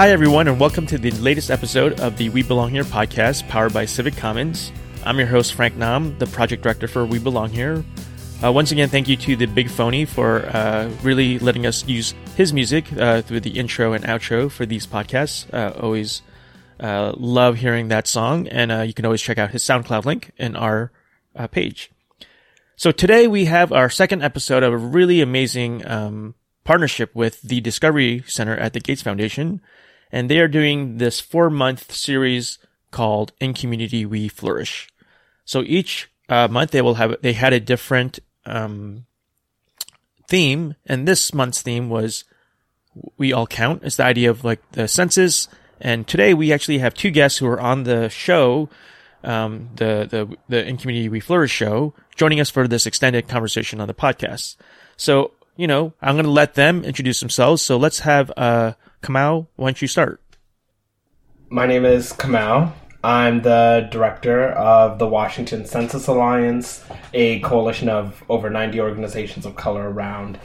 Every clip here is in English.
Hi, everyone, and welcome to the latest episode of the We Belong Here podcast powered by Civic Commons. I'm your host, Frank Nam, the project director for We Belong Here. Uh, once again, thank you to the Big Phony for uh, really letting us use his music uh, through the intro and outro for these podcasts. Uh, always uh, love hearing that song, and uh, you can always check out his SoundCloud link in our page. So today we have our second episode of a really amazing um, partnership with the Discovery Center at the Gates Foundation, and they are doing this four month series called "In Community We Flourish." So each uh, month they will have they had a different um, theme, and this month's theme was "We All Count." It's the idea of like the census, and today we actually have two guests who are on the show um, the the the In Community We Flourish show, joining us for this extended conversation on the podcast. So you know, I'm going to let them introduce themselves. So let's have uh, Kamau. Why don't you start? My name is Kamau. I'm the director of the Washington Census Alliance, a coalition of over 90 organizations of color around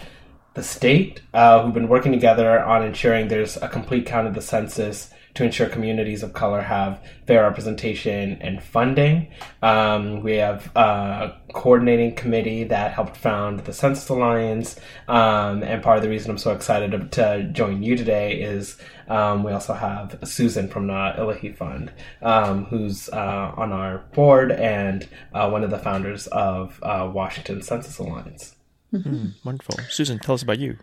the state uh, who've been working together on ensuring there's a complete count of the census to ensure communities of color have fair representation and funding. Um, we have a coordinating committee that helped found the Census Alliance. Um, and part of the reason I'm so excited to, join you today is um, we also have Susan from the Illahee Fund, um, who's uh, on our board and uh, one of the founders of uh, Washington Census Alliance. Mm-hmm. wonderful. Susan, tell us about you.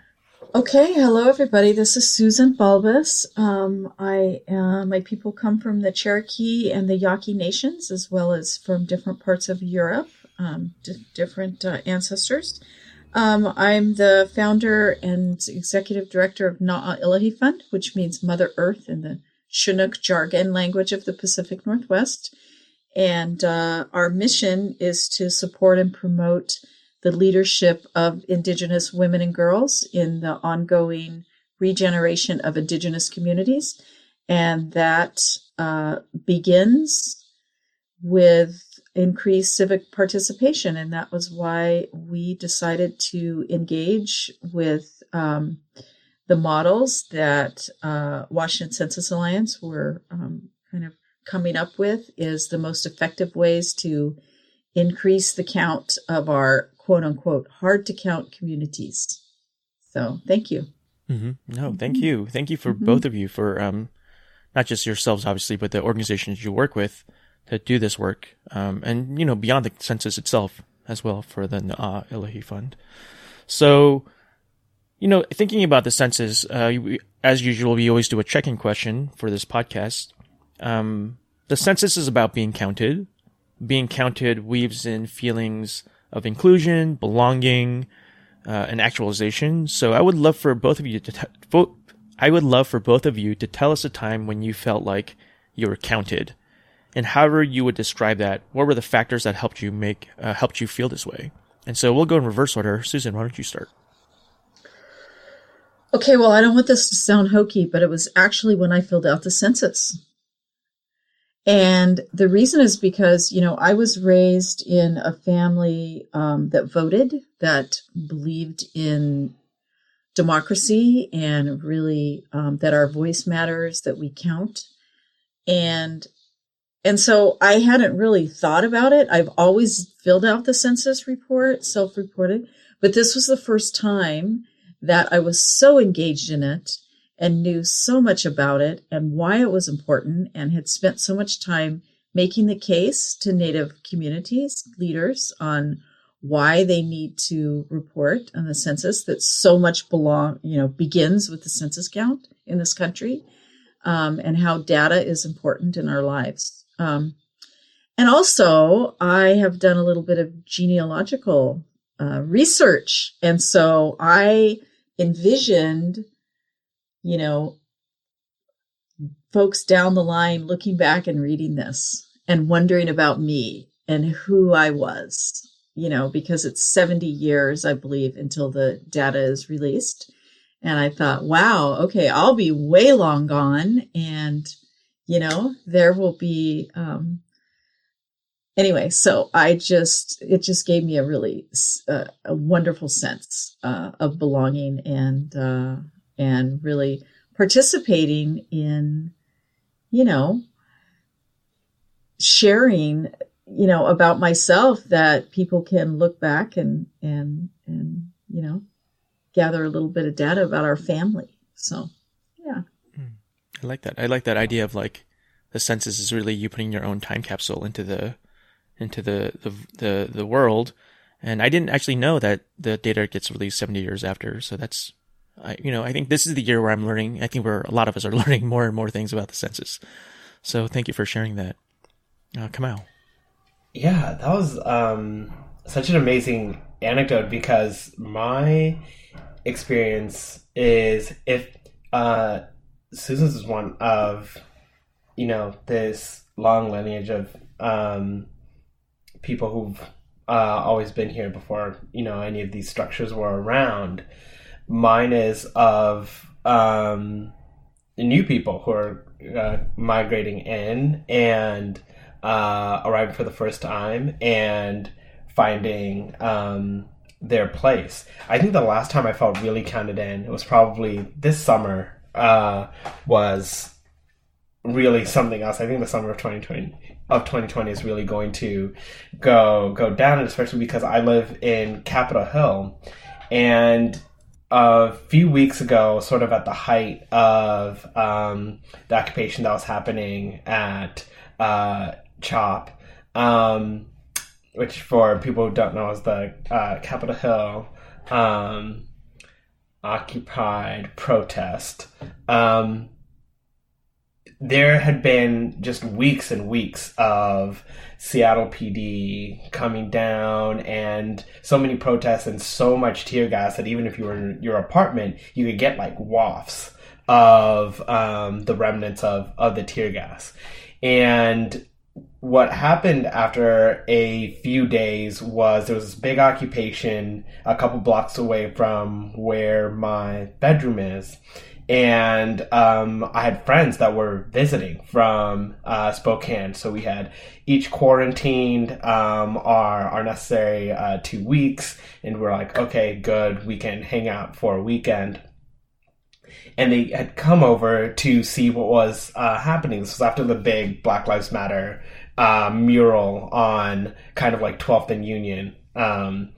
Okay, hello everybody. This is Susan Balbas. Um, I uh, my people come from the Cherokee and the Yaqui nations, as well as from different parts of Europe, um, d- different uh, ancestors. Um, I'm the founder and executive director of Na'ah Illahee Fund, which means Mother Earth in the Chinook jargon language of the Pacific Northwest. And uh, our mission is to support and promote the leadership of Indigenous women and girls in the ongoing regeneration of Indigenous communities. And that uh, begins with increased civic participation. And that was why we decided to engage with um, the models that uh, Washington Census Alliance were um, kind of coming up with is the most effective ways to increase the count of our quote unquote hard to count communities. So thank you. Mm-hmm. No, thank mm-hmm. you. Thank you for mm-hmm. both of you for um, not just yourselves, obviously, but the organizations you work with to do this work. Um, and, you know, beyond the census itself as well for the Na'ah Illahee Fund. So, you know, thinking about the census, uh, we, as usual, we always do a check-in question for this podcast. Um, the census is about being counted. Being counted weaves in feelings of inclusion, belonging, uh, and actualization. So I would love for both of you to t- I would love for both of you to tell us a time when you felt like you were counted, and however you would describe that. What were the factors that helped you make uh, helped you feel this way? And so we'll go in reverse order. Susan, why don't you start? Okay, well, I don't want this to sound hokey, but it was actually when I filled out the census. And the reason is because, you know, I was raised in a family um, that voted, that believed in democracy and really um, that our voice matters, that we count. And and so I hadn't really thought about it. I've always filled out the census report, self-reported, but this was the first time that I was so engaged in it and knew so much about it and why it was important and had spent so much time making the case to Native communities leaders on why they need to report on the census that so much belong, you know, begins with the census count in this country, um, and how data is important in our lives. Um, and also, I have done a little bit of genealogical uh, research, and so I envisioned you know, folks down the line looking back and reading this and wondering about me and who I was, you know, because it's 70 years, I believe, until the data is released. And I thought, wow, okay, I'll be way long gone. And, you know, there will be, um, anyway, so I just, it just gave me a really, uh, a wonderful sense, uh, of belonging and, uh, and really participating in, you know, sharing, you know, about myself that people can look back and, and, and, you know, gather a little bit of data about our family. So, yeah. Mm. I like that. I like that idea of like the census is really you putting your own time capsule into the into the the the, the world. And I didn't actually know that the data gets released 70 years after. So that's, I, you know, I think this is the year where I'm learning. I think we're, a lot of us are learning more and more things about the census. So thank you for sharing that. Uh, Kamau. Yeah, that was um, such an amazing anecdote because my experience is if uh, Susan's is one of, you know, this long lineage of um, people who've uh, always been here before, you know, any of these structures were around. Mine is of um, new people who are uh, migrating in and uh, arriving for the first time and finding um, their place. I think the last time I felt really counted in, it was probably this summer, uh, was really something else. I think the summer of 2020 of 2020 is really going to go go down, and especially because I live in Capitol Hill, and a few weeks ago, sort of at the height of um, the occupation that was happening at uh, CHOP, um, which for people who don't know is the uh, Capitol Hill um, occupied protest. Um, there had been just weeks and weeks of Seattle PD coming down and so many protests and so much tear gas that even if you were in your apartment, you could get like wafts of um, the remnants of, of the tear gas. And what happened after a few days was there was this big occupation a couple blocks away from where my bedroom is and um, I had friends that were visiting from uh, Spokane. So we had each quarantined um, our our necessary uh, two weeks, and we're like, okay, good, we can hang out for a weekend. And they had come over to see what was uh, happening. This was after the big Black Lives Matter uh, mural on kind of like 12th and Union um,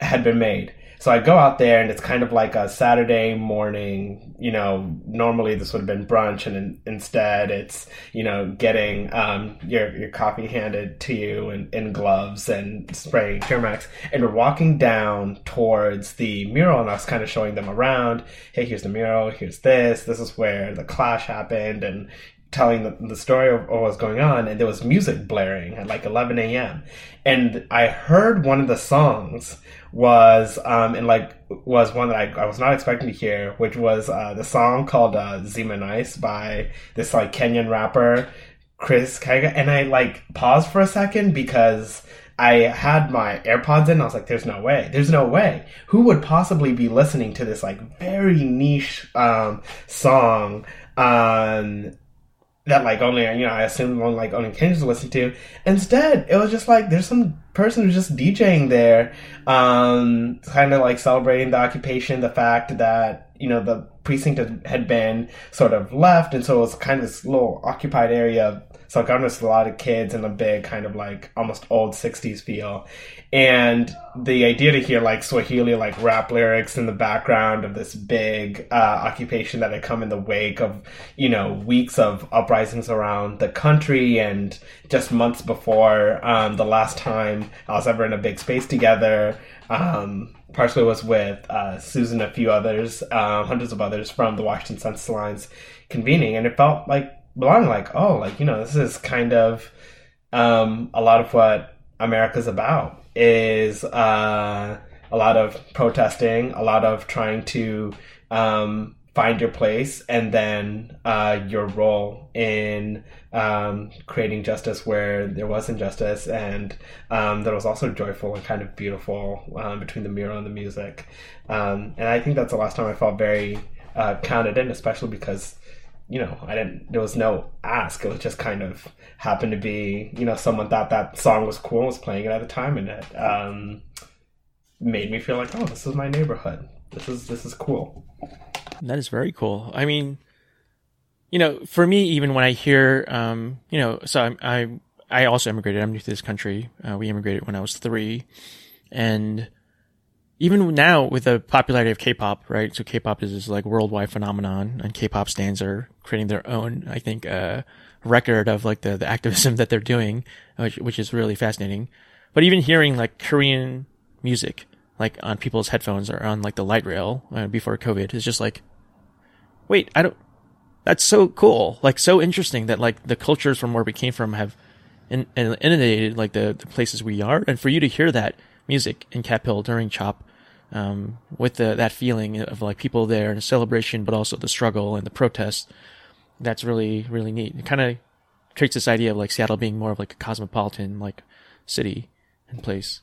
had been made. So I go out there and it's kind of like a Saturday morning, you know, normally this would have been brunch and in, instead it's, you know, getting um, your, your coffee handed to you in, in gloves and spraying Germ-X. And we're walking down towards the mural and I was kind of showing them around. Hey, here's the mural. Here's this. This is where the clash happened. And, telling the, the story of what was going on and there was music blaring at like 11 a.m and i heard one of the songs was um and like was one that I, I was not expecting to hear which was uh the song called uh zima nice by this like kenyan rapper chris kaiga and i like paused for a second because I had my AirPods in. I was like, "There's no way. There's no way. Who would possibly be listening to this like very niche um, song um, that like only you know I assume one like only Kenyans listen to. Instead, it was just like there's some person who's just DJing there, um, kind of like celebrating the occupation, the fact that you know the precinct had been sort of left, and so it was kind of this little occupied area. So it got a lot of kids and a big kind of like almost old '60s feel, and the idea to hear like Swahili like rap lyrics in the background of this big uh, occupation that had come in the wake of you know weeks of uprisings around the country and just months before um, the last time I was ever in a big space together. Um, partially was with uh, Susan, a few others, uh, hundreds of others from the Washington Census Alliance convening, and it felt like belonging. Like oh, like you know, this is kind of um, a lot of what America's about is uh, a lot of protesting, a lot of trying to um, find your place, and then uh, your role in um, creating justice where there was injustice, and um, that was also joyful and kind of beautiful um, between the mural and the music. Um, and I think that's the last time I felt very uh, counted in, especially because you know, I didn't, there was no ask. It was just kind of happened to be, you know, someone thought that song was cool and was playing it at the time and it um, made me feel like, oh, this is my neighborhood. This is, this is cool. That is very cool. I mean, you know, for me, even when I hear, um, you know, so I'm, I, I also immigrated. I'm new to this country. Uh, we immigrated when I was three, and even now with the popularity of K-pop, right? So K-pop is this like worldwide phenomenon, and K-pop stands are creating their own, I think, uh, record of like the the activism that they're doing, which which is really fascinating. But even hearing like Korean music, like on people's headphones or on like the light rail uh, before COVID, is just like, wait, I don't. That's so cool, like so interesting that like the cultures from where we came from have in, in, inundated like the, the places we are, and for you to hear that music in Cap Hill during Chop, um, with the, that feeling of like people there and celebration, but also the struggle and the protest, that's really really neat. It kind of creates this idea of like Seattle being more of like a cosmopolitan like city and place.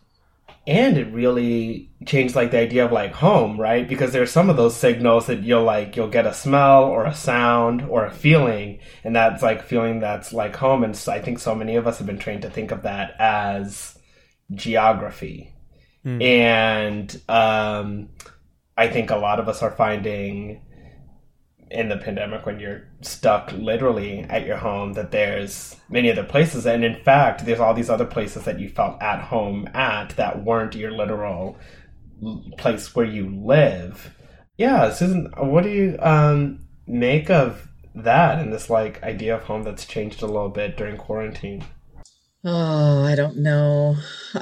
And it really changed like the idea of like home right? Because there's some of those signals that you'll like you'll get a smell or a sound or a feeling and that's like feeling that's like home. And so i think so many of us have been trained to think of that as geography mm. and um, i think a lot of us are finding in the pandemic when you're stuck literally at your home that there's many other places. And in fact there's all these other places that you felt at home at that weren't your literal place where you live. Yeah susan what do you um, make of that and this like idea of home that's changed a little bit during quarantine Oh, I don't know.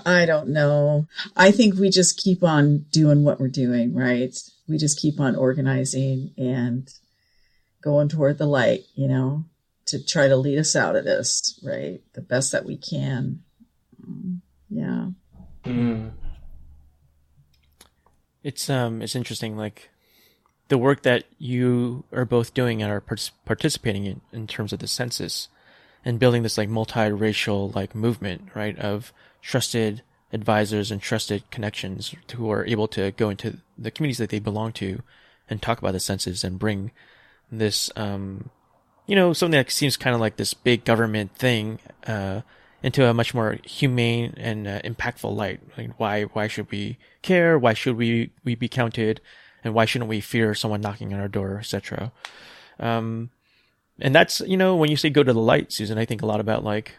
I don't know. I think we just keep on doing what we're doing, right? We just keep on organizing and going toward the light, you know, to try to lead us out of this, right? The best that we can. Um, yeah. Mm. It's um it's interesting like the work that you are both doing and are participating in in terms of the census and building this like multiracial like movement, right, of trusted advisors and trusted connections who are able to go into the communities that they belong to and talk about the census and bring this, um, you know, something that seems kind of like this big government thing, uh, into a much more humane and uh, impactful light. Like, why, why should we care? Why should we, we be counted? And why shouldn't we fear someone knocking on our door, etc. Um, and that's, you know, when you say go to the light, Susan, I think a lot about like,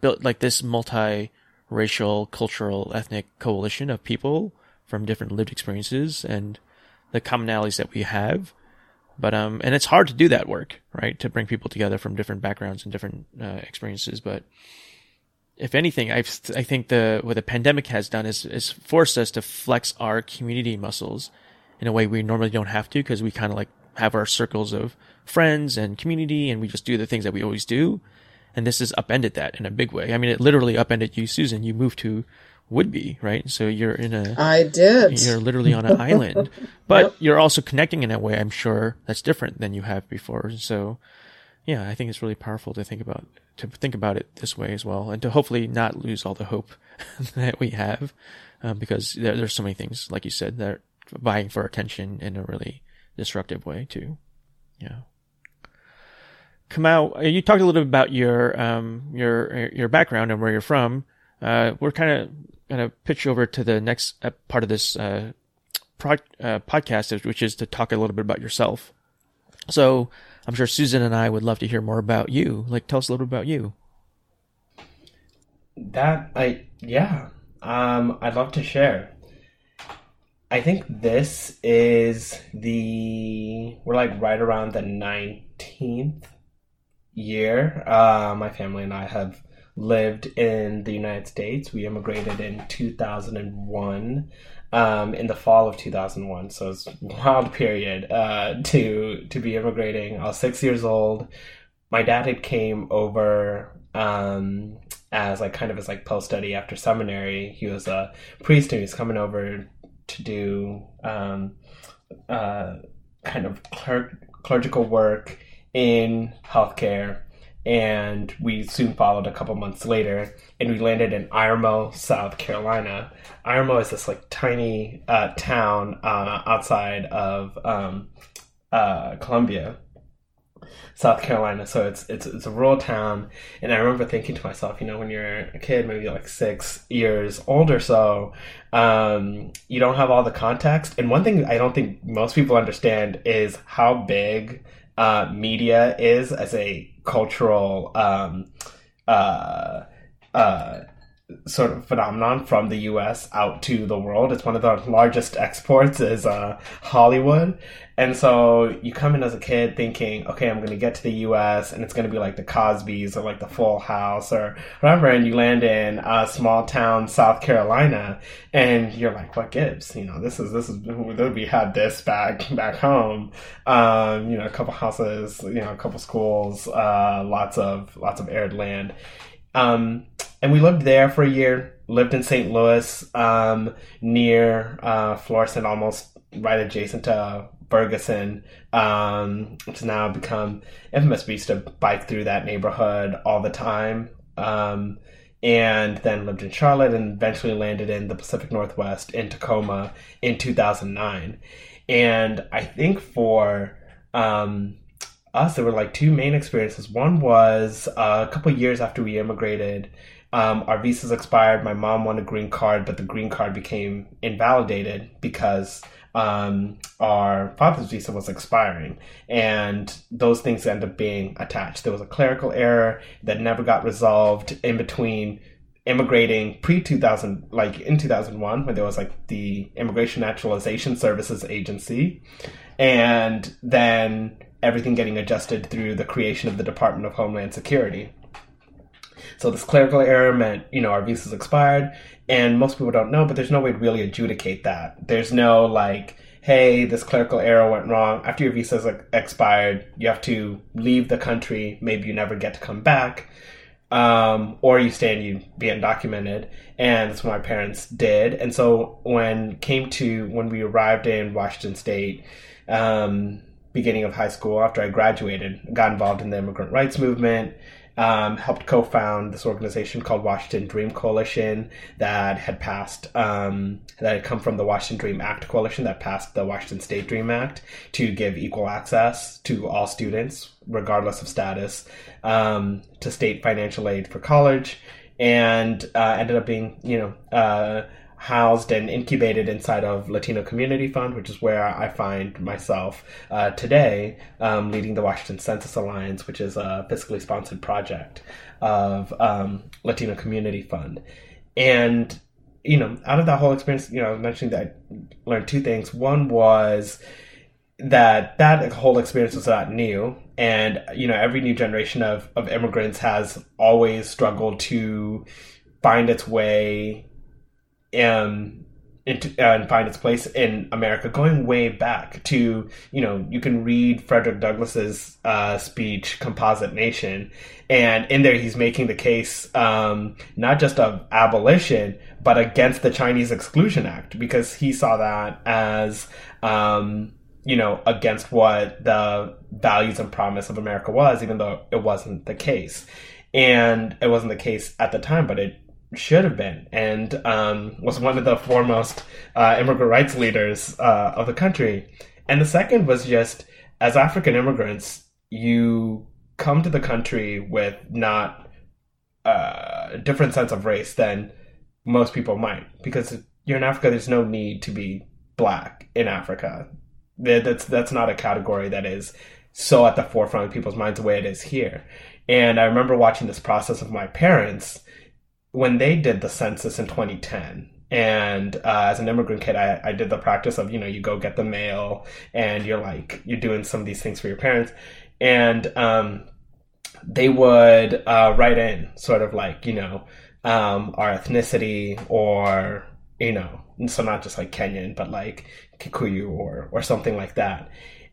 built like this multi-racial, cultural, ethnic coalition of people from different lived experiences and the commonalities that we have but um, and it's hard to do that work, right? To bring people together from different backgrounds and different uh, experiences. But if anything, I I think the what the pandemic has done is is forced us to flex our community muscles in a way we normally don't have to because we kind of like have our circles of friends and community, and we just do the things that we always do. And this has upended that in a big way. I mean, it literally upended you, Susan. You moved to Whidbey, right? So you're in a I did. You're literally on an island. But yep. you're also connecting in a way I'm sure that's different than you have before. So yeah, I think it's really powerful to think about to think about it this way as well and to hopefully not lose all the hope that we have um, because there, there's so many things like you said that are vying for attention in a really disruptive way too. Yeah. Kamau, uh, you talked a little bit about your um, your your background and where you're from. Uh, we're kind of going to pitch over to the next uh, part of this uh, pro- uh, podcast, which is to talk a little bit about yourself. So I'm sure Susan and I would love to hear more about you. Like, tell us a little bit about you. That I yeah, um, I'd love to share. I think this is the we're like right around the nineteenth year. Uh, my family and I have lived in the United States. We immigrated in 2001, um, in the fall of 2001. So it's a wild period uh, to to be immigrating. I was six years old. My dad had came over um, as like kind of as like post study after seminary. He was a priest and he was coming over to do um, uh, kind of cler- clerical work in healthcare and we soon followed a couple months later and we landed in irmo south carolina irmo is this like tiny uh, town uh, outside of um, uh, columbia South Carolina. So it's it's it's a rural town, and I remember thinking to myself, you know, when you're a kid, maybe like six years old or so, um, you don't have all the context. And one thing I don't think most people understand is how big uh, media is as a cultural um, uh, uh, sort of phenomenon from the U.S. out to the world. It's one of the largest exports is uh, Hollywood, and so you come in as a kid thinking, okay, I'm going to get to the U.S. and it's going to be like the Cosbys or like the Full House or whatever, and you land in a small town, South Carolina, and you're like, what gives? You know, this is this is we had this back back home. Um, you know, a couple houses, you know, a couple schools, uh, lots of lots of arid land. Um, and we lived there for a year. Lived in St. Louis, um, near uh, Florissant, almost right adjacent to Ferguson, um, which now become infamous. We used to bike through that neighborhood all the time. Um, and then lived in Charlotte and eventually landed in the Pacific Northwest in Tacoma in 2009. And I think for um, us, there were like two main experiences. One was uh, a couple years after we immigrated, um, our visas expired. My mom won a green card, but the green card became invalidated because um, our father's visa was expiring, and those things end up being attached. There was a clerical error that never got resolved in between immigrating pre 2000 like in 2001 when there was like the immigration naturalization services agency and then everything getting adjusted through the creation of the department of homeland security so this clerical error meant, you know, our visa's expired, and most people don't know, but there's no way to really adjudicate that. There's no like, hey, this clerical error went wrong. After your visa's expired, you have to leave the country. Maybe you never get to come back. Um, or you stay and you be undocumented. And that's what my parents did. And so when came to, when we arrived in Washington State, um, beginning of high school, after I graduated, got involved in the immigrant rights movement, um, helped co-found this organization called Washington Dream Coalition that had passed um, that had come from the Washington Dream Act coalition that passed the Washington State Dream Act to give equal access to all students, regardless of status, um, to state financial aid for college, and uh, ended up being you know. Uh, housed and incubated inside of Latino Community Fund, which is where I find myself uh, today, um, leading the Washington Census Alliance, which is a fiscally sponsored project of um, Latino Community Fund. And, you know, out of that whole experience, you know, I was mentioning that I learned two things. One was that that whole experience was not new and you know every new generation of, of immigrants has always struggled to find its way um, into, uh, and find its place in America, going way back to you know you can read Frederick Douglass's uh, speech "Composite Nation," and in there he's making the case um, not just of abolition but against the Chinese Exclusion Act because he saw that as um, you know against what the values and promise of America was, even though it wasn't the case, and it wasn't the case at the time, but it should have been and um, was one of the foremost uh, immigrant rights leaders uh, of the country. And the second was just as African immigrants, you come to the country with not uh, a different sense of race than most people might because you're in Africa. There's no need to be black in Africa. That's that's not a category that is so at the forefront of people's minds the way it is here. And I remember watching this process of my parents when they did the census in 2010 and uh, as an immigrant kid I, I did the practice of you know you go get the mail and you're like you're doing some of these things for your parents. And um, they would uh, write in sort of like you know um, our ethnicity or you know so not just like kenyan but like kikuyu or or something like that.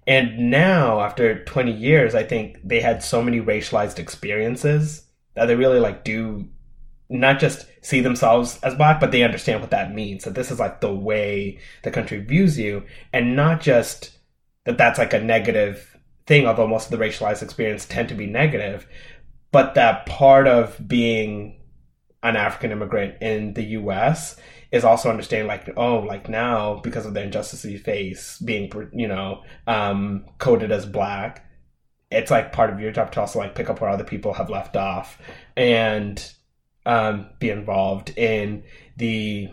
And now after 20 years i think they had so many racialized experiences that they really like do not just see themselves as black, but they understand what that means. That this is like the way the country views you, and not just that that's like a negative thing, although most of the racialized experience tend to be negative, but that part of being an African immigrant in the US is also understanding like, oh, like now because of the injustice you face being, you know, um, coded as black, it's like part of your job to also like pick up where other people have left off and um, be involved in the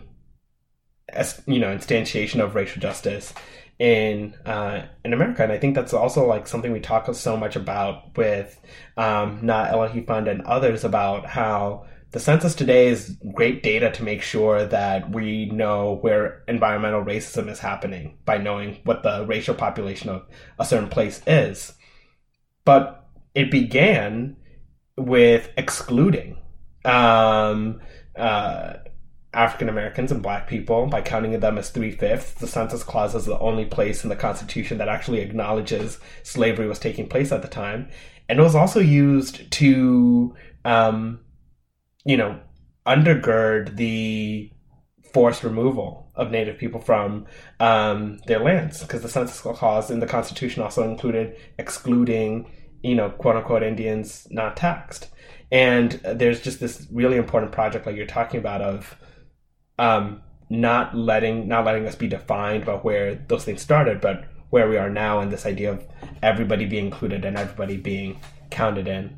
you know instantiation of racial justice in uh, in America, and I think that's also like something we talk so much about with um, Na'ah Illahee Fund and others about how the census today is great data to make sure that we know where environmental racism is happening by knowing what the racial population of a certain place is. But it began with excluding um, uh, African Americans and black people by counting them as three fifths. The Census Clause is the only place in the Constitution that actually acknowledges slavery was taking place at the time. And it was also used to, um, you know, undergird the forced removal of Native people from um, their lands because the Census Clause in the Constitution also included excluding, you know, quote unquote Indians not taxed. And there's just this really important project, like you're talking about, of um, not letting not letting us be defined by where those things started, but where we are now, and this idea of everybody being included and everybody being counted in.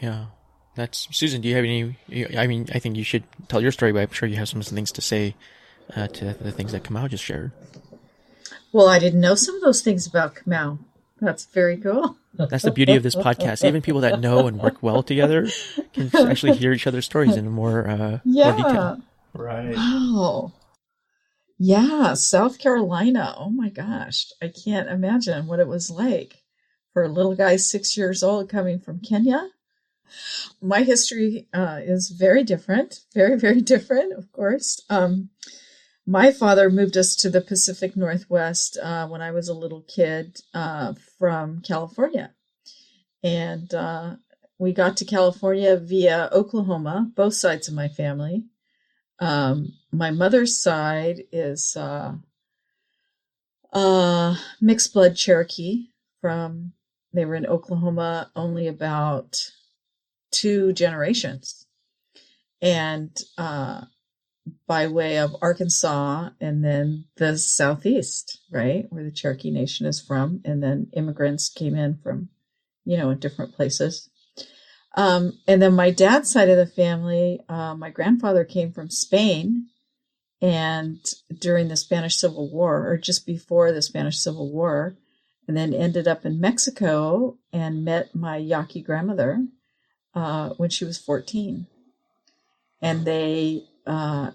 Yeah, that's Susan. Do you have any? I mean, I think you should tell your story, but I'm sure you have some things to say uh, to the things that Kamau just shared. Well, I didn't know some of those things about Kamau. That's very cool. That's the beauty of this podcast. Even people that know and work well together can actually hear each other's stories in more, uh, yeah. more detail. Right. Wow. Yeah, South Carolina. Oh my gosh. I can't imagine what it was like for a little guy six years old coming from Kenya. My history uh, is very different, very, very different, of course. Um, my father moved us to the Pacific Northwest uh, when I was a little kid uh, from California. And uh, we got to California via Oklahoma, both sides of my family. Um, my mother's side is uh, uh, mixed blood Cherokee from, they were in Oklahoma only about two generations. And uh, by way of Arkansas and then the southeast, right, where the Cherokee Nation is from, and then immigrants came in from, you know, different places. Um, and then my dad's side of the family, uh, my grandfather came from Spain, and during the Spanish Civil War, or just before the Spanish Civil War, and then ended up in Mexico and met my Yaqui grandmother uh, when she was 14. And they uh,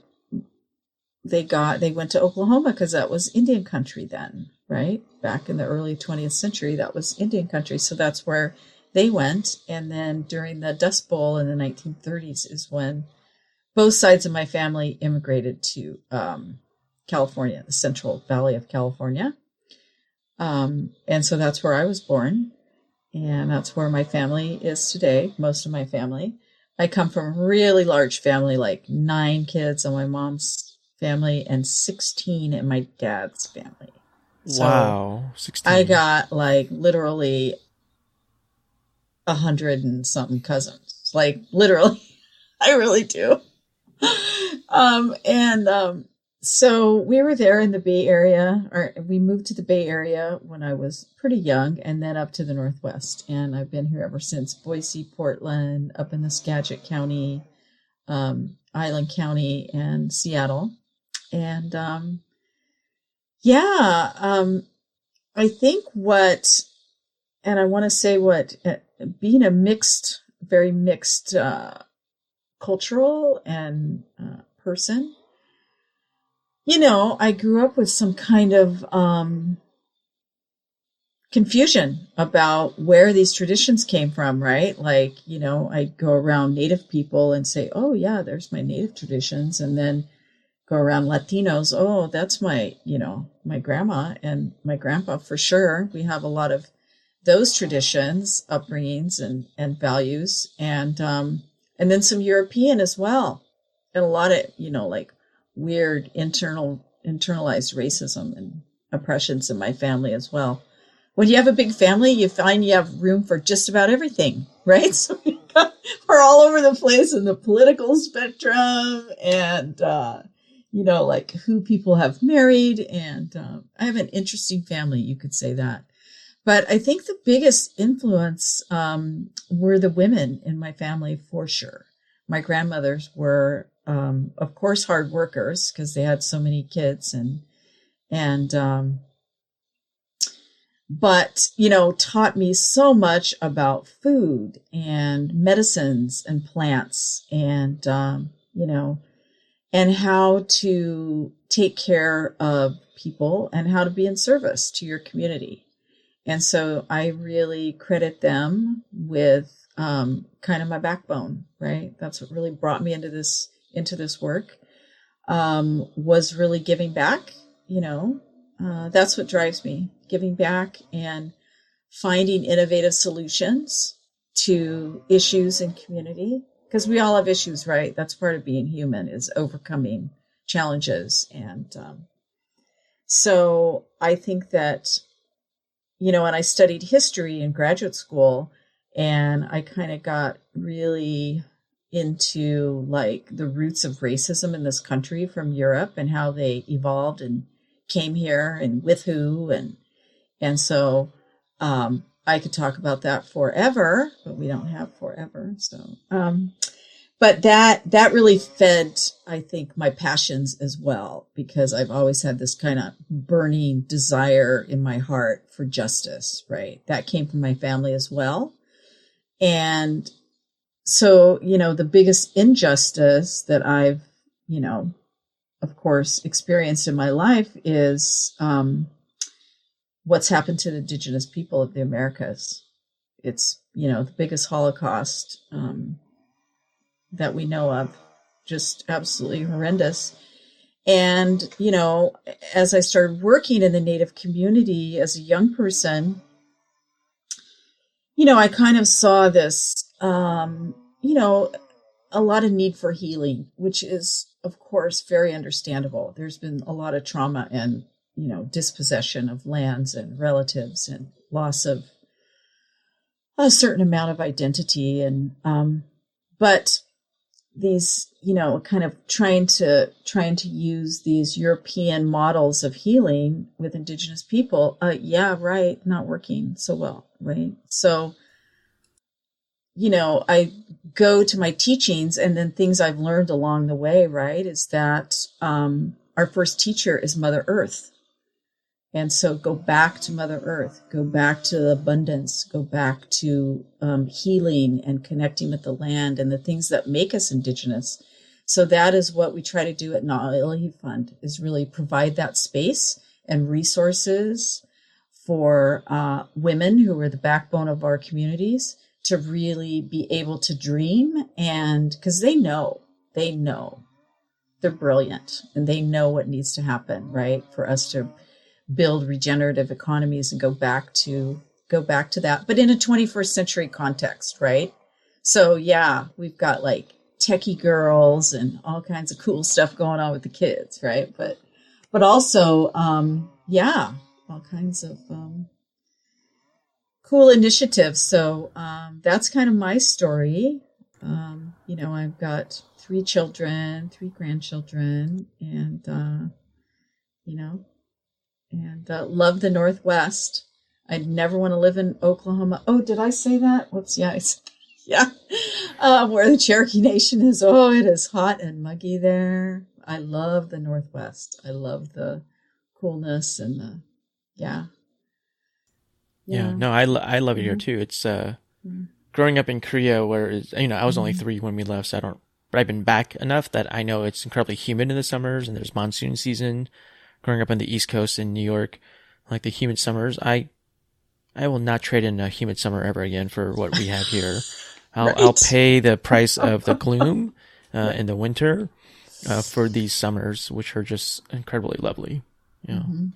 they got they went to Oklahoma because that was Indian country then, right? Back in the early 20th century, that was Indian country. So that's where they went. And then during the Dust Bowl in the 1930s is when both sides of my family immigrated to um, California, the Central Valley of California. Um, and so that's where I was born. And that's where my family is today, most of my family. I come from a really large family, like nine kids on my mom's family and 16 in my dad's family. So wow. 16. I got like literally a hundred and something cousins. Like literally. I really do. um, and um, so we were there in the Bay Area, or we moved to the Bay Area when I was pretty young, and then up to the Northwest. And I've been here ever since Boise, Portland, up in the Skagit County, um, Island County, and Seattle. And um, yeah, um, I think what, and I want to say what, uh, being a mixed, very mixed uh, cultural and uh, person you know, I grew up with some kind of um, confusion about where these traditions came from, right? Like, you know, I'd go around Native people and say, oh, yeah, there's my Native traditions. And then go around Latinos, oh, that's my, you know, my grandma and my grandpa for sure. We have a lot of those traditions, upbringings, and, and values. And, um, and then some European as well. And a lot of, you know, like weird internal internalized racism and oppressions in my family as well. When you have a big family, you find you have room for just about everything, right? So we're all over the place in the political spectrum and, uh, you know, like who people have married. And uh, I have an interesting family, you could say that. but I think the biggest influence um, were the women in my family for sure. My grandmothers were, um, of course, hard workers because they had so many kids and and um, but you know taught me so much about food and medicines and plants and um, you know and how to take care of people and how to be in service to your community and so I really credit them with um, kind of my backbone, right? That's what really brought me into this into this work. Um, was really giving back. You know, uh, that's what drives me: giving back and finding innovative solutions to issues in community. Because we all have issues, right? That's part of being human is overcoming challenges, and um, so I think that you know, and I studied history in graduate school and I kind of got really into like the roots of racism in this country from Europe and how they evolved and came here and with who and and so um, I could talk about that forever, but we don't have forever. So um, but that that really fed i think my passions as well because i've always had this kind of burning desire in my heart for justice right that came from my family as well and so you know the biggest injustice that i've you know of course experienced in my life is um, what's happened to the indigenous people of the americas it's you know the biggest holocaust um, that we know of. Just absolutely horrendous. And, you know, as I started working in the Native community as a young person, you know, I kind of saw this, um, you know, a lot of need for healing, which is, of course, very understandable. There's been a lot of trauma and, you know, dispossession of lands and relatives and loss of a certain amount of identity. And, um, but these you know kind of trying to trying to use these european models of healing with indigenous people uh yeah right not working so well right? So you know i go to my teachings and then things i've learned along the way right is that um our first teacher is mother earth and so go back to Mother Earth, go back to abundance, go back to um, healing and connecting with the land and the things that make us indigenous. So that is what we try to do at Na'ah Illahee Fund is really provide that space and resources for uh, women who are the backbone of our communities to really be able to dream and because they know, they know they're brilliant and they know what needs to happen, right? For us to build regenerative economies and go back to go back to that but in a 21st century context right? So yeah we've got like techie girls and all kinds of cool stuff going on with the kids right? But but also um yeah all kinds of um cool initiatives. So um that's kind of my story. Um you know i've got three children three grandchildren and uh you know and uh, love the Northwest. I'd never want to live in Oklahoma. Oh, did I say that? Whoops. Yeah. yeah. Uh, where the Cherokee Nation is. Oh, it is hot and muggy there. I love the Northwest. I love the coolness and the, yeah. Yeah. yeah no, I, I love it here mm-hmm. too. It's, uh, mm-hmm. growing up in Korea where, you know, I was mm-hmm. only three when we left, so I don't, but I've been back enough that I know it's incredibly humid in the summers and there's monsoon season growing up on the East Coast in New York, like the humid summers, I I will not trade in a humid summer ever again for what we have here. I'll, right. I'll pay the price of the gloom uh, in the winter uh, for these summers, which are just incredibly lovely. Yeah. Mm-hmm.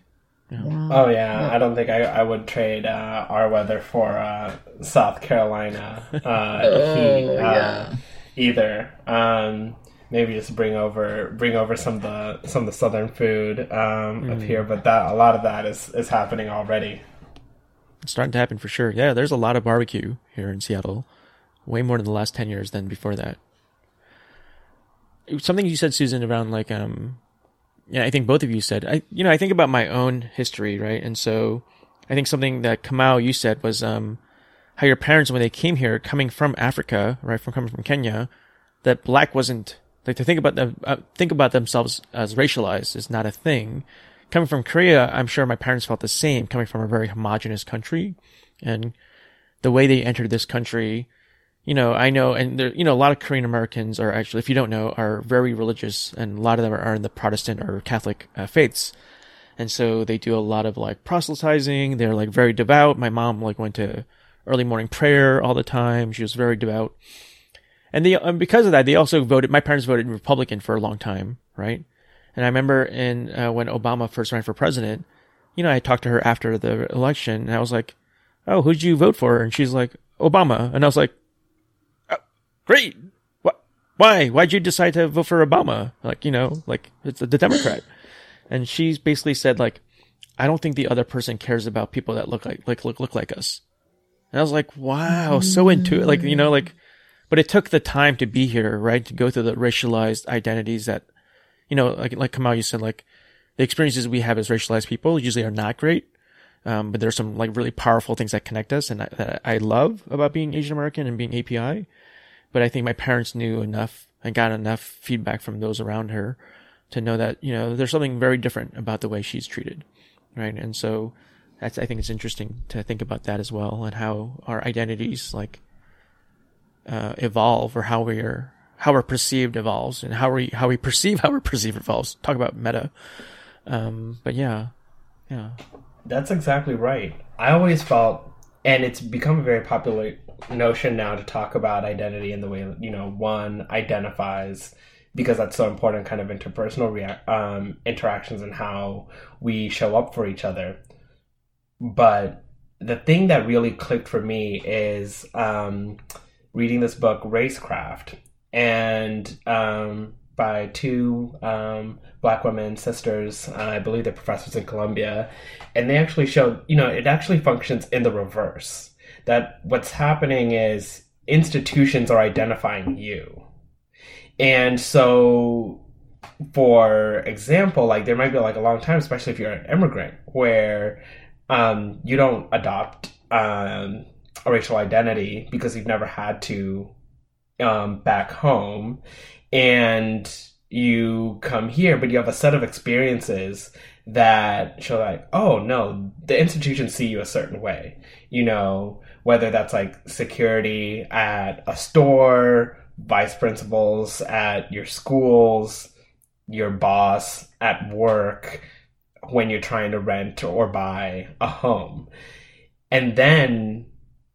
Yeah. yeah. Oh yeah. yeah, I don't think I, I would trade uh, our weather for uh, South Carolina uh, oh, heat uh, yeah. either. Um, maybe just bring over bring over some of the some of the southern food um, mm. up here. But that a lot of that is is happening already. It's starting to happen for sure. Yeah, there's a lot of barbecue here in Seattle, way more in the last ten years than before that. Something you said, Susan, around like um, yeah, I think both of you said I you know I think about my own history, right, and so I think something that Kamau you said was um, how your parents when they came here, coming from Africa, right, from coming from Kenya, that black wasn't like to think about them uh, think about themselves as racialized is not a thing. Coming from Korea, I'm sure my parents felt the same. Coming from a very homogenous country, and the way they entered this country, you know, I know, and there, you know, a lot of Korean Americans are actually, if you don't know, are very religious, and a lot of them are in the Protestant or Catholic uh, faiths. And so they do a lot of like proselytizing. They're like very devout. My mom like went to early morning prayer all the time. She was very devout. And um, because of that, they also voted, my parents voted Republican for a long time, right? And I remember in, uh, when Obama first ran for president, you know, I talked to her after the election and I was like, Oh, who'd you vote for? And she's like, Obama. And I was like, oh, great. What? Why? Why'd you decide to vote for Obama? Like, you know, like it's the Democrat. and she's basically said like, I don't think the other person cares about people that look like, like, look, look like us. And I was like, wow, so into it. Like, you know, like, but it took the time to be here, right? To go through the racialized identities that, you know, like, like Kamau, you said, like, the experiences we have as racialized people usually are not great. Um, but there's some like really powerful things that connect us and I, that I love about being Asian American and being API. But I think my parents knew enough and got enough feedback from those around her to know that, you know, there's something very different about the way she's treated. Right. And so that's, I think it's interesting to think about that as well and how our identities like, uh, evolve or how we are, how we're perceived evolves and how we, how we perceive how we're perceived evolves. Talk about meta. Um, but yeah, yeah. That's exactly right. I always felt, and it's become a very popular notion now to talk about identity and the way, you know, one identifies because that's so important kind of interpersonal rea- um, interactions and how we show up for each other but the thing that really clicked for me is um, reading this book racecraft and um, by two um, black women sisters uh, i believe they're professors in columbia and they actually showed you know it actually functions in the reverse that what's happening is institutions are identifying you. And so, for example, like there might be like a long time, especially if you're an immigrant, where um, you don't adopt um, a racial identity because you've never had to um, back home, and you come here, but you have a set of experiences that show like, oh no, the institutions see you a certain way. You know, whether that's like security at a store vice principals at your schools, your boss at work when you're trying to rent or buy a home. And then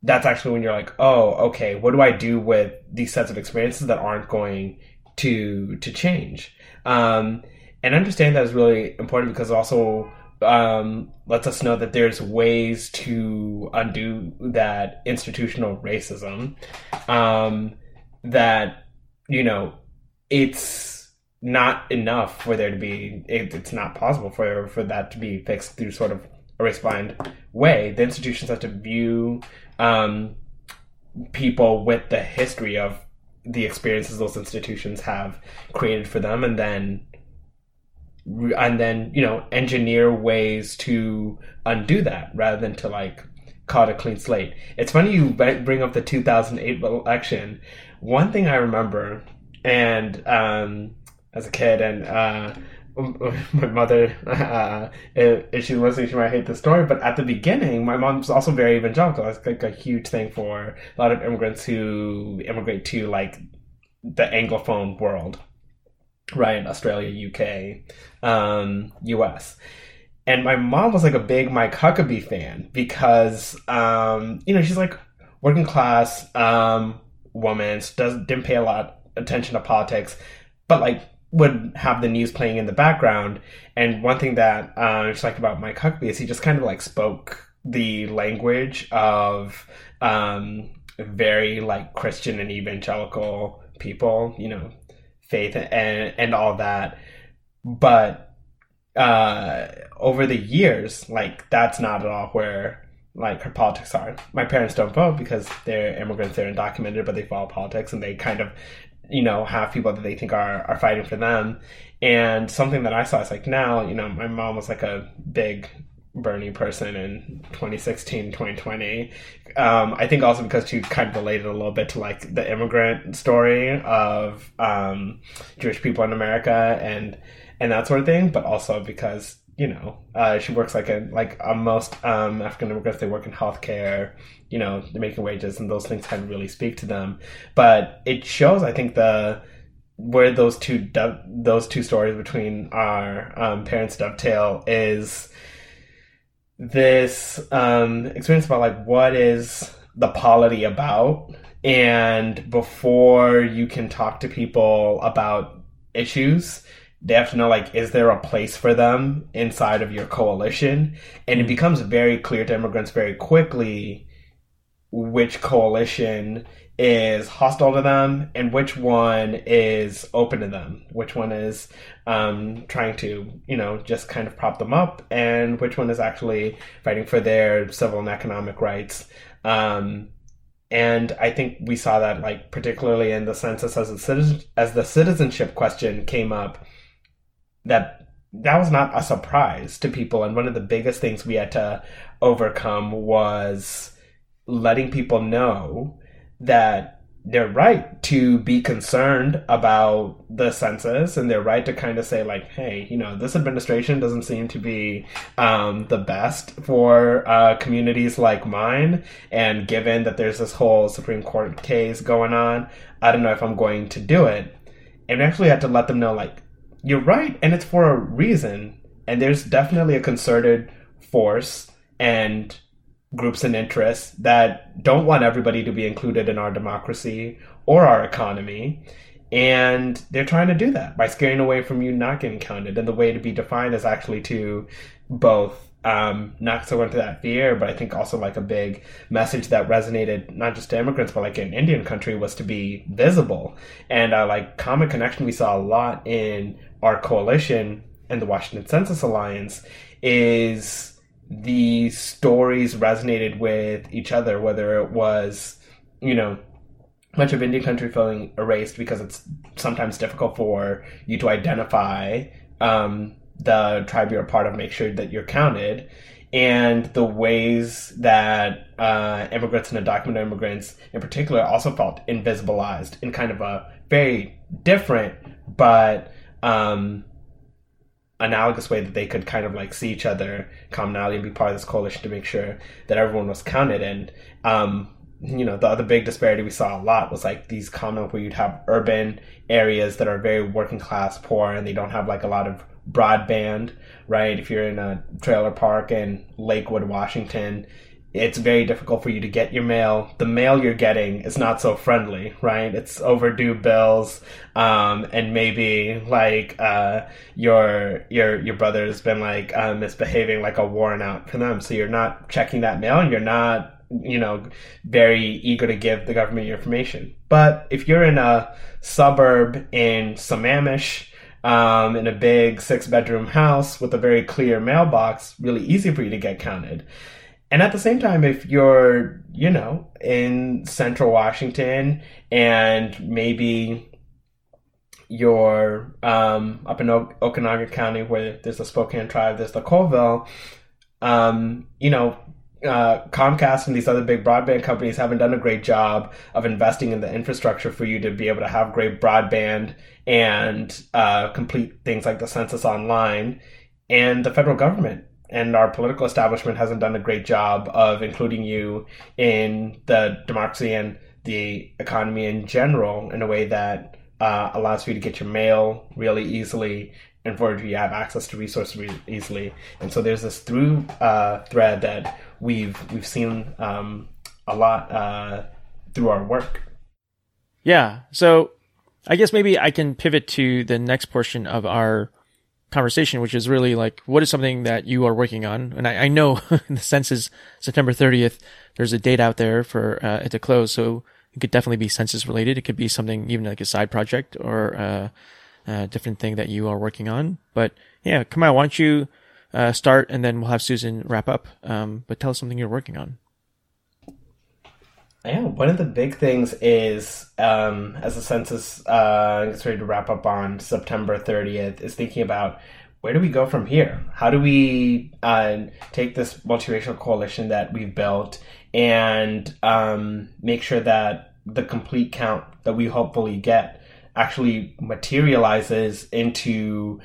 that's actually when you're like, oh, okay, what do I do with these sets of experiences that aren't going to to change? Um, and understanding that is really important because also um, lets us know that there's ways to undo that institutional racism. Um, that you know it's not enough for there to be it, it's not possible for for that to be fixed through sort of a race blind way the institutions have to view um, people with the history of the experiences those institutions have created for them and then and then you know engineer ways to undo that rather than to like call it a clean slate. It's funny you bring up the 2008 election. One thing I remember, and um, as a kid, and uh, my mother, uh, if, if she's listening, she might hate the story. But at the beginning, my mom's also very evangelical. It's like a huge thing for a lot of immigrants who immigrate to like the anglophone world, right? Australia, UK, um, US. And my mom was like a big Mike Huckabee fan because, um, you know, she's like working class, um, woman, does didn't pay a lot attention to politics, but like would have the news playing in the background. And one thing that uh, I just like about Mike Huckabee is he just kind of like spoke the language of um, very like Christian and evangelical people, you know, faith and and all that. But uh, over the years, like that's not at all where like her politics are. My parents don't vote because they're immigrants, they're undocumented, but they follow politics and they kind of, you know, have people that they think are, are fighting for them. And something that I saw is like now, you know, my mom was like a big Bernie person in 2016, 2020. Um, I think also because she kind of related a little bit to like the immigrant story of um, Jewish people in America and and that sort of thing, but also because you know uh, she works like a like uh, most um, African immigrants they work in healthcare, you know they're making wages and those things kind of really speak to them. But it shows, I think the where those two those two stories between our um, parents dovetail is this um, experience about like what is the polity about? And before you can talk to people about issues they have to know like is there a place for them inside of your coalition? And it becomes very clear to immigrants very quickly which coalition is hostile to them and which one is open to them. Which one is um, trying to you know just kind of prop them up and which one is actually fighting for their civil and economic rights. Um, and i think we saw that like particularly in the census as, citizen, as the citizenship question came up that that was not a surprise to people. And one of the biggest things we had to overcome was letting people know that they're right to be concerned about the census and they're right to kind of say like hey you know this administration doesn't seem to be um, the best for uh, communities like mine. And given that there's this whole supreme court case going on i don't know if i'm going to do it. And actually had to let them know like you're right and it's for a reason. And there's definitely a concerted force and groups and interests that don't want everybody to be included in our democracy or our economy. And they're trying to do that by scaring away from you not getting counted. And the way to be defined is actually to both um, not so into that fear, but I think also like a big message that resonated not just to immigrants, but like in Indian country was to be visible. And uh, like common connection we saw a lot in our coalition and the Washington Census Alliance is the stories resonated with each other, whether it was, you know, much of Indian country feeling erased because it's sometimes difficult for you to identify um, the tribe you're a part of, make sure that you're counted, and the ways that uh, immigrants and undocumented immigrants in particular also felt invisibilized in kind of a very different but um, analogous way that they could kind of like see each other commonality and be part of this coalition to make sure that everyone was counted. And um, you know the other big disparity we saw a lot was like these common where you'd have urban areas that are very working class poor and they don't have like a lot of broadband right? If you're in a trailer park in lakewood washington it's very difficult for you to get your mail. The mail you're getting is not so friendly, right? It's overdue bills, um, and maybe like uh, your your your brother's been like uh, misbehaving, like a warrant out for them. So you're not checking that mail, and you're not you know very eager to give the government your information. But if you're in a suburb in Sammamish, um, in a big six bedroom house with a very clear mailbox, really easy for you to get counted. And at the same time, if you're, you know, in central Washington and maybe you're um, up in o- Okanogan County where there's the Spokane tribe, there's the Colville, um, you know, uh, Comcast and these other big broadband companies haven't done a great job of investing in the infrastructure for you to be able to have great broadband and uh, complete things like the census online. And the federal government and our political establishment hasn't done a great job of including you in the democracy and the economy in general in a way that uh, allows you to get your mail really easily and for you to have access to resources easily. And so there's this through uh, thread that we've we've seen um, a lot uh, through our work. Yeah. So I guess maybe I can pivot to the next portion of our conversation, which is really like, what is something that you are working on? And I, I know the census September 30th, there's a date out there for uh, it to close. So it could definitely be census related. It could be something even like a side project or uh, a different thing that you are working on. But yeah, Kamau, why don't you uh, start and then we'll have Susan wrap up. Um, but tell us something you're working on. Yeah, one of the big things is um, as the census uh, gets ready to wrap up on September 30th, is thinking about where do we go from here? How do we uh, take this multiracial coalition that we've built and um, make sure that the complete count that we hopefully get actually materializes into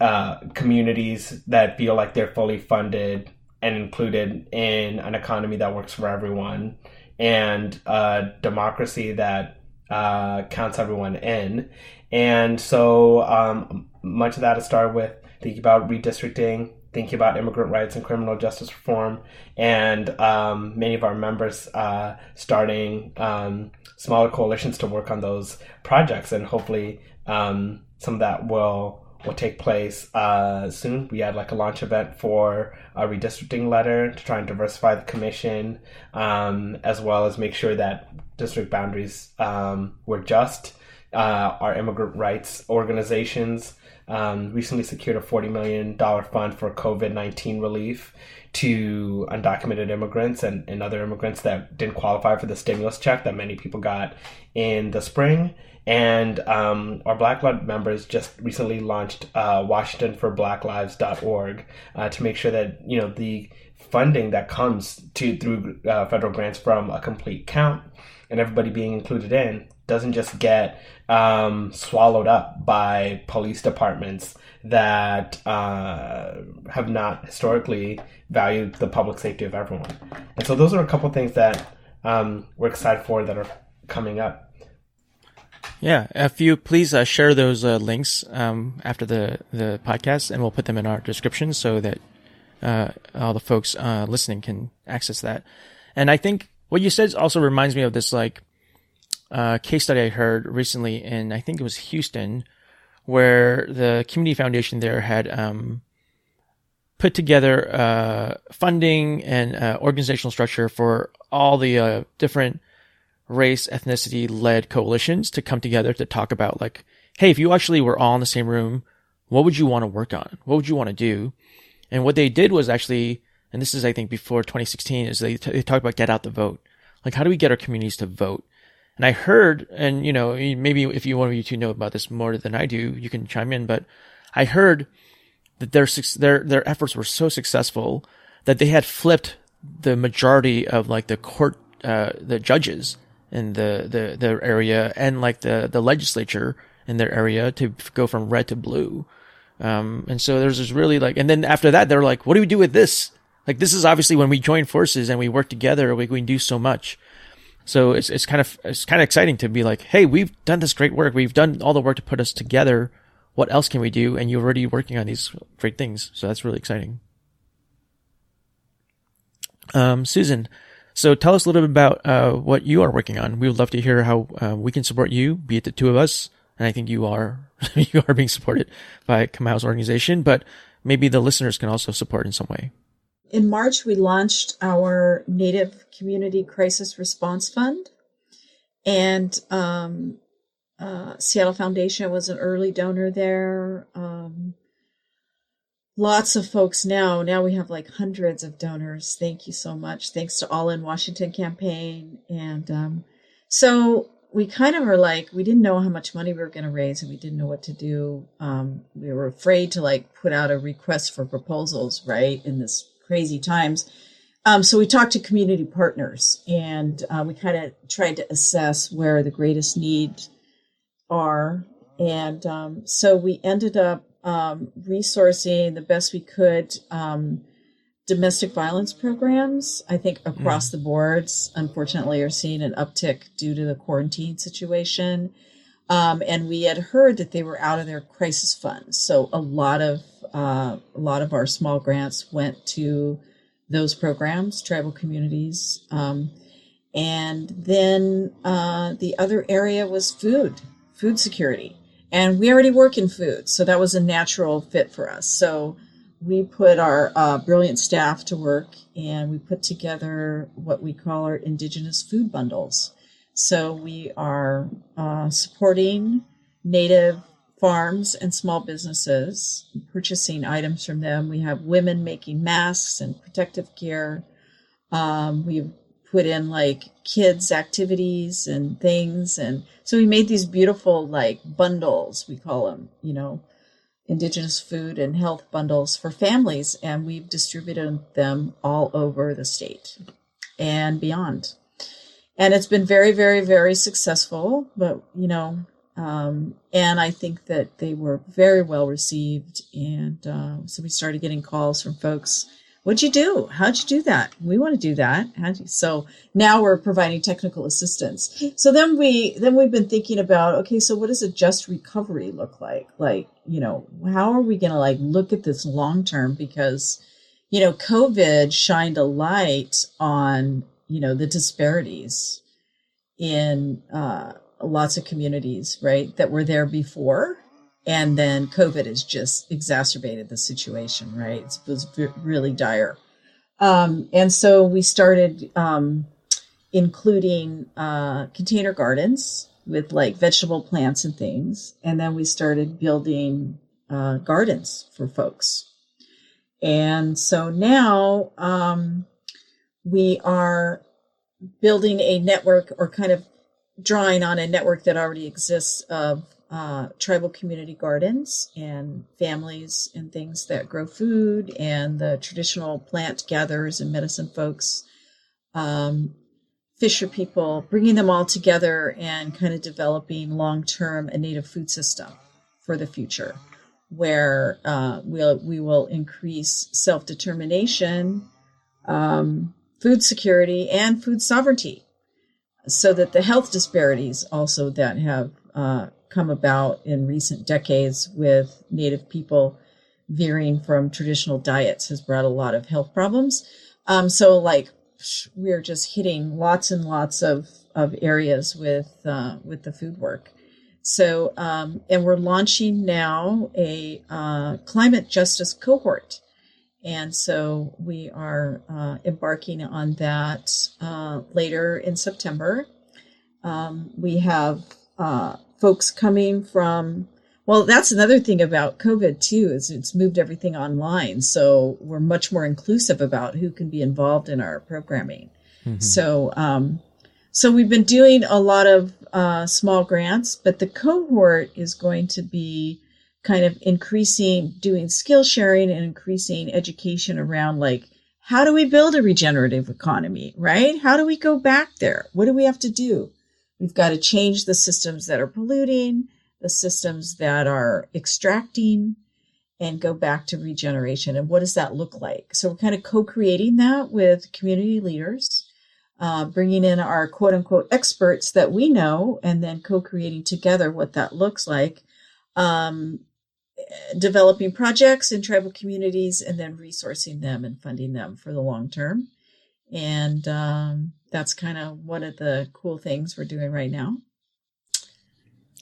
uh, communities that feel like they're fully funded and included in an economy that works for everyone and a democracy that uh, counts everyone in. And so um, much of that has started with thinking about redistricting, thinking about immigrant rights and criminal justice reform, and um, many of our members uh, starting um, smaller coalitions to work on those projects. And hopefully, um, some of that will will take place uh, soon. We had like a launch event for a redistricting letter to try and diversify the commission, um, as well as make sure that district boundaries um, were just. Uh, our immigrant rights organizations um, recently secured a $40 million fund for COVID 19 relief to undocumented immigrants and, and other immigrants that didn't qualify for the stimulus check that many people got in the spring. And um, our Black Blood members just recently launched uh, WashingtonForBlackLives.org uh, to make sure that you know the funding that comes to through uh, federal grants from a complete count and everybody being included in doesn't just get um, swallowed up by police departments that uh, have not historically valued the public safety of everyone. And so those are a couple things that um, we're excited for that are coming up. Yeah, if you please uh, share those uh, links um, after the the podcast, and we'll put them in our description so that uh, all the folks uh, listening can access that. And I think what you said also reminds me of this like uh, case study I heard recently in I think it was Houston, where the community foundation there had um, put together uh, funding and organizational structure for all the different race, ethnicity led coalitions to come together to talk about like, hey, if you actually were all in the same room, what would you want to work on? What would you want to do? And what they did was actually, and this is, I think, before 2016, is they, t- they talked about get out the vote. Like, how do we get our communities to vote? And I heard, and you know, maybe if you want you to know about this more than I do, you can chime in, but I heard that their, their, their efforts were so successful that they had flipped the majority of like the court, uh, the judges in the, the, their area and like the, the legislature in their area to go from red to blue. Um, and so there's this really like, and then after that, they're like, what do we do with this? Like, this is obviously when we join forces and we work together, we, we can do so much. So it's, it's kind of, it's kind of exciting to be like, Hey, we've done this great work. We've done all the work to put us together. What else can we do? And you're already working on these great things. So that's really exciting. Um, Susan, so tell us a little bit about uh, what you are working on. We would love to hear how uh, we can support you, be it the two of us, and I think you are you are being supported by Kamau's organization, but maybe the listeners can also support in some way. In March, we launched our Native Community Crisis Response Fund, and um, uh, Seattle Foundation was an early donor there. Um, lots of folks now. Now we have like hundreds of donors. Thank you so much. Thanks to All in Washington campaign. And um, so we kind of are like, we didn't know how much money we were going to raise and we didn't know what to do. Um, we were afraid to like put out a request for proposals, right, in this crazy times. Um, so we talked to community partners and uh, we kind of tried to assess where the greatest needs are. And um, so we ended up um, resourcing the best we could um, domestic violence programs. I think across mm. the boards, unfortunately, are seeing an uptick due to the quarantine situation. Um, and we had heard that they were out of their crisis funds, so a lot of uh, a lot of our small grants went to those programs, tribal communities. Um, and then uh, the other area was food, food security and we already work in food, so that was a natural fit for us. So we put our uh, brilliant staff to work, and we put together what we call our indigenous food bundles. So we are uh, supporting native farms and small businesses, purchasing items from them. We have women making masks and protective gear. Um, we've put in like kids activities and things and so we made these beautiful like bundles we call them you know indigenous food and health bundles for families, and we've distributed them all over the state and beyond. And it's been very, very, very successful. But you know, um, and I think that they were very well received. And uh, so we started getting calls from folks. What'd you do? How'd you do that? We want to do that. So now we're providing technical assistance. So then we then we've been thinking about okay, so what does a just recovery look like? Like you know, how are we going to like look at this long term? Because you know, COVID shined a light on you know the disparities in uh, lots of communities, right, that were there before. And then COVID has just exacerbated the situation, right? It was really dire. Um, and so we started um, including uh, container gardens with like vegetable plants and things. And then we started building uh, gardens for folks. And so now um, we are building a network or kind of drawing on a network that already exists of uh, tribal community gardens and families and things that grow food and the traditional plant gatherers and medicine folks, um, fisher people, bringing them all together and kind of developing long term a native food system for the future where uh, we'll, we will increase self determination, um, food security, and food sovereignty so that the health disparities also that have uh, come about in recent decades with Native people veering from traditional diets has brought a lot of health problems. Um, so, like, we're just hitting lots and lots of, of areas with uh, with the food work. So, um, and we're launching now a uh, climate justice cohort and so we are uh, embarking on that uh, later in September. Um, we have uh, folks coming from, well, that's another thing about COVID too, is it's moved everything online. So we're much more inclusive about who can be involved in our programming. Mm-hmm. So, um, so we've been doing a lot of uh, small grants, but the cohort is going to be kind of increasing, doing skill sharing and increasing education around like, how do we build a regenerative economy, right? How do we go back there? What do we have to do? We've got to change the systems that are polluting, the systems that are extracting, and go back to regeneration. And what does that look like? So we're kind of co creating that with community leaders. Uh, bringing in our quote unquote experts that we know and then co-creating together what that looks like um, developing projects in tribal communities and then resourcing them and funding them for the long term. And um, that's kind of one of the cool things we're doing right now.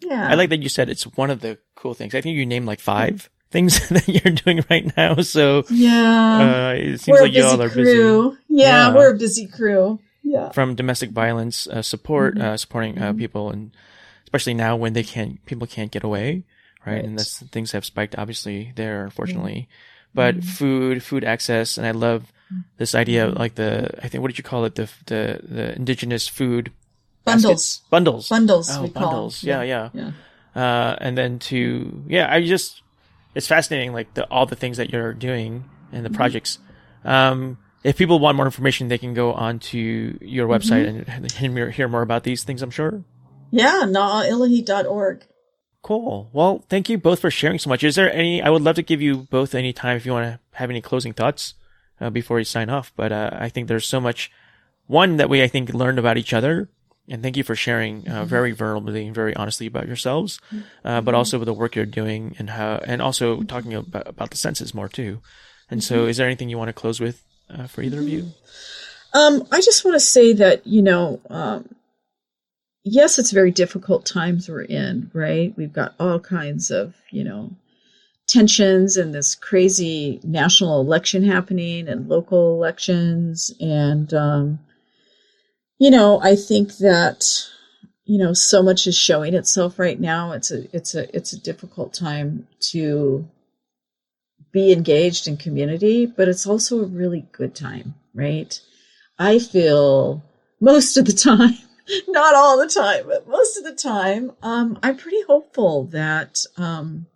Yeah. I like that you said it's one of the cool things. I think you named like five things that you're doing right now. So yeah, uh, it seems we're like you all are crew. busy. Yeah, yeah, we're a busy crew. Yeah. From domestic violence uh, support, mm-hmm. uh, supporting uh, mm-hmm. people, and especially now when they can't, people can't get away right? right. And that's things have spiked obviously there, unfortunately. Mm-hmm. But mm-hmm. food, food access, and I love this idea of like the I think what did you call it the the the indigenous food bundles baskets? bundles bundles oh, bundles yeah yeah, yeah. Uh, and then to yeah I just it's fascinating like the all the things that you're doing and the mm-hmm. projects. Um, if people want more information, they can go on to your website mm-hmm. and hear more about these things. I'm sure. Yeah, naahillahee.org. Cool. Well, thank you both for sharing so much. Is there any? I would love to give you both any time if you want to have any closing thoughts uh, before you sign off. But uh, I think there's so much one that we I think learned about each other, and thank you for sharing uh, mm-hmm. very verbally and very honestly about yourselves, uh, but mm-hmm. also with the work you're doing and how, and also talking about, about the senses more too. And so, mm-hmm. is there anything you want to close with uh, for either of you? Um, I just want to say that you know. Um, yes, it's very difficult times we're in, right? We've got all kinds of, you know, tensions and this crazy national election happening and local elections. And, um, you know, I think that, you know, so much is showing itself right now. It's a, it's a, it's a difficult time to be engaged in community, but it's also a really good time, right? I feel most of the time not all the time, but most of the time, um, I'm pretty hopeful that, um,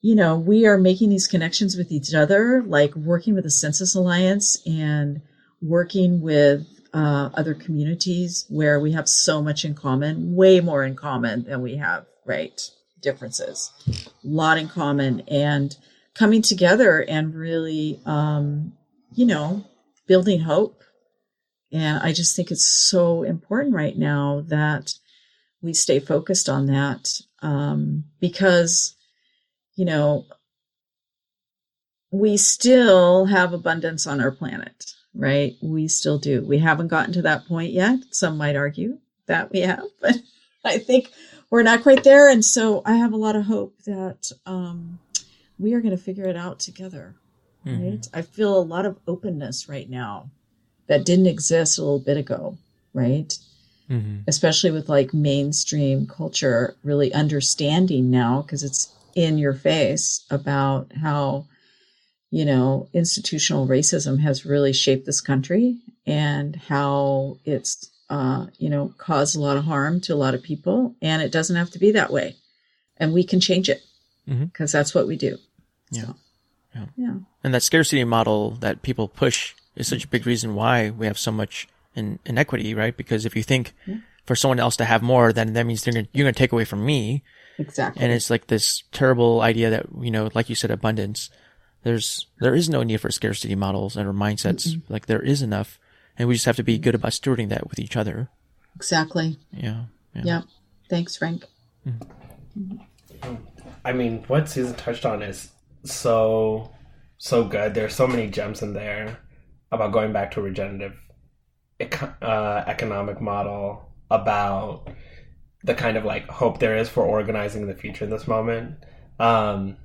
you know, we are making these connections with each other, like working with the Census Alliance and working with uh, other communities where we have so much in common, way more in common than we have, right? Differences, a lot in common, and coming together and really, um, you know, building hope. And I just think it's so important right now that we stay focused on that um, because you know, we still have abundance on our planet, right? We still do. We haven't gotten to that point yet. Some might argue that we have, but I think we're not quite there. And so I have a lot of hope that um, we are going to figure it out together, mm-hmm. right? I feel a lot of openness right now that didn't exist a little bit ago, right? Mm-hmm. Especially with like mainstream culture really understanding now because it's in your face about how you know institutional racism has really shaped this country and how it's uh, you know caused a lot of harm to a lot of people and it doesn't have to be that way and we can change it because mm-hmm. that's what we do yeah. So, yeah yeah and that scarcity model that people push is such a big reason why we have so much in, inequity right because if you think yeah. for someone else to have more then that means gonna, you're going to take away from me Exactly. And it's like this terrible idea that, you know, like you said, abundance. There's, there is no need for scarcity models and or mindsets. Mm-mm. Like there is enough. And we just have to be good about stewarding that with each other. Exactly. Yeah. Yeah. yeah. Thanks, Frank. Mm-hmm. I mean, what Susan touched on is so, so good. There's so many gems in there about going back to a regenerative uh, economic model, about the kind of like hope there is for organizing the future in this moment. Um,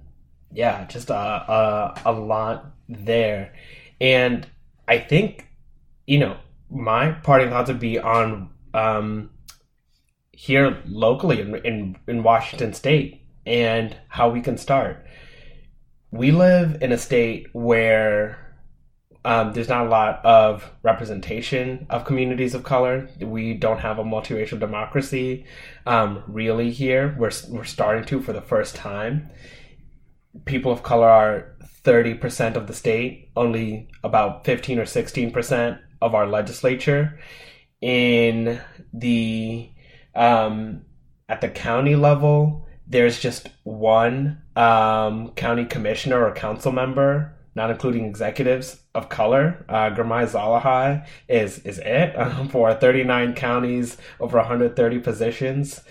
yeah, just a, a, a lot there. And I think, you know, my parting thoughts would be on um, here locally in, in, in Washington State and how we can start. We live in a state where um, there's not a lot of representation of communities of color. We don't have a multiracial democracy um, really here. We're, we're starting to for the first time. People of color are 30% of the state, only about 15 or 16% of our legislature. In the um, at the county level, there's just one um, county commissioner or council member not including executives of color. Uh, Girmay Zahilay is is it um, for 39 counties, over 130 positions.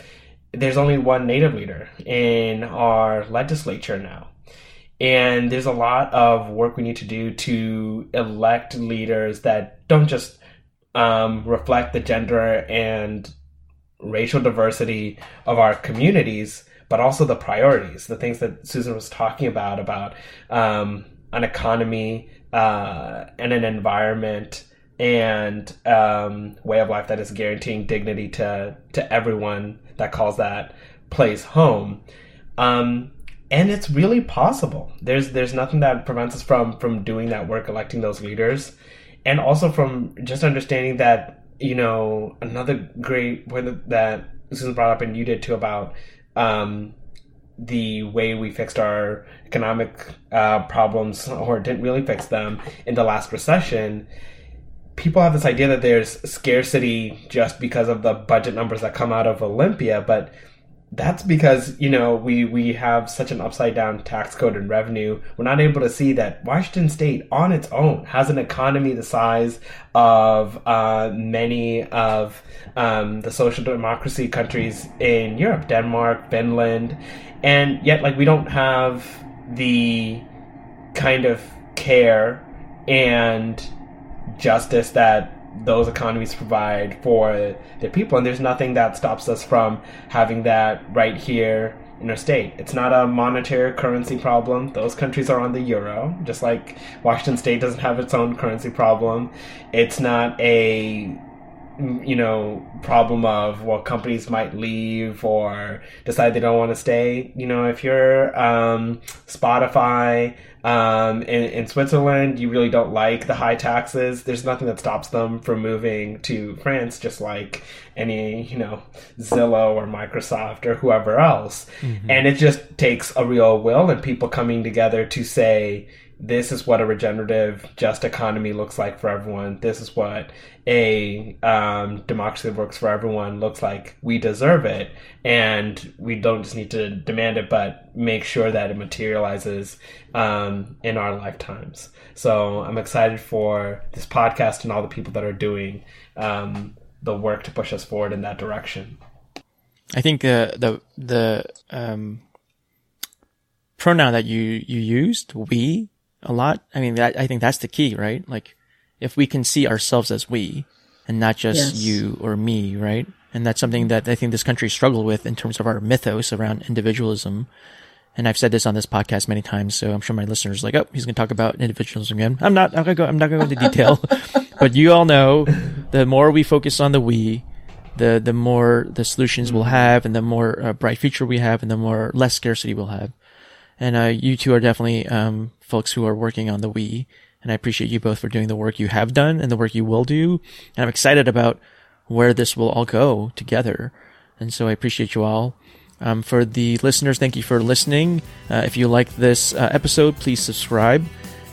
There's only one Native leader in our legislature now. And there's a lot of work we need to do to elect leaders that don't just um, reflect the gender and racial diversity of our communities, but also the priorities, the things that Susan was talking about, about um, an economy uh, and an environment and um, way of life that is guaranteeing dignity to to everyone that calls that place home. Um, and it's really possible. There's there's nothing that prevents us from from doing that work, electing those leaders, and also from just understanding that you know another great point that Susan brought up and you did too about um, the way we fixed our economic uh, problems or didn't really fix them in the last recession people have this idea that there's scarcity just because of the budget numbers that come out of olympia but that's because you know we we have such an upside down tax code and revenue. We're not able to see that washington state on its own has an economy the size of uh, many of um, the social democracy countries in europe denmark finland and yet like we don't have the kind of care and justice that those economies provide for their people. And there's nothing that stops us from having that right here in our state. It's not a monetary currency problem. Those countries are on the euro just like washington state doesn't have its own currency problem. It's not a you know problem of well companies might leave or decide they don't want to stay. You know if you're um, spotify um, in, in switzerland you really don't like the high taxes. There's nothing that stops them from moving to france just like any you know zillow or microsoft or whoever else. Mm-hmm. and it just takes a real will and people coming together to say this is what a regenerative, just economy looks like for everyone. This is what a um, democracy that works for everyone looks like. We deserve it, and we don't just need to demand it, but make sure that it materializes um, in our lifetimes. So I'm excited for this podcast and all the people that are doing um, the work to push us forward in that direction. I think uh, the the um, pronoun that you you used, we, a lot. I mean, that, I think that's the key, right? Like, if we can see ourselves as we and not just yes. you or me, right? And that's something that I think this country struggled with in terms of our mythos around individualism. And I've said this on this podcast many times, so I'm sure my listeners are like, oh, he's going to talk about individualism again. I'm not. I'm, gonna go, I'm not going to go into detail, but you all know the more we focus on the we, the the more the solutions we'll have, and the more uh, bright future we have, and the more less scarcity we'll have. And uh, you two are definitely um, folks who are working on the we. And I appreciate you both for doing the work you have done and the work you will do. And I'm excited about where this will all go together. And so I appreciate you all. Um, for the listeners, thank you for listening. Uh, if you like this uh, episode, please subscribe.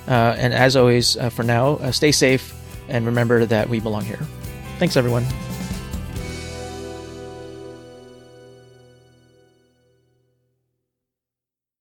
Uh, and as always, uh, for now, uh, stay safe and remember that we belong here. Thanks, everyone.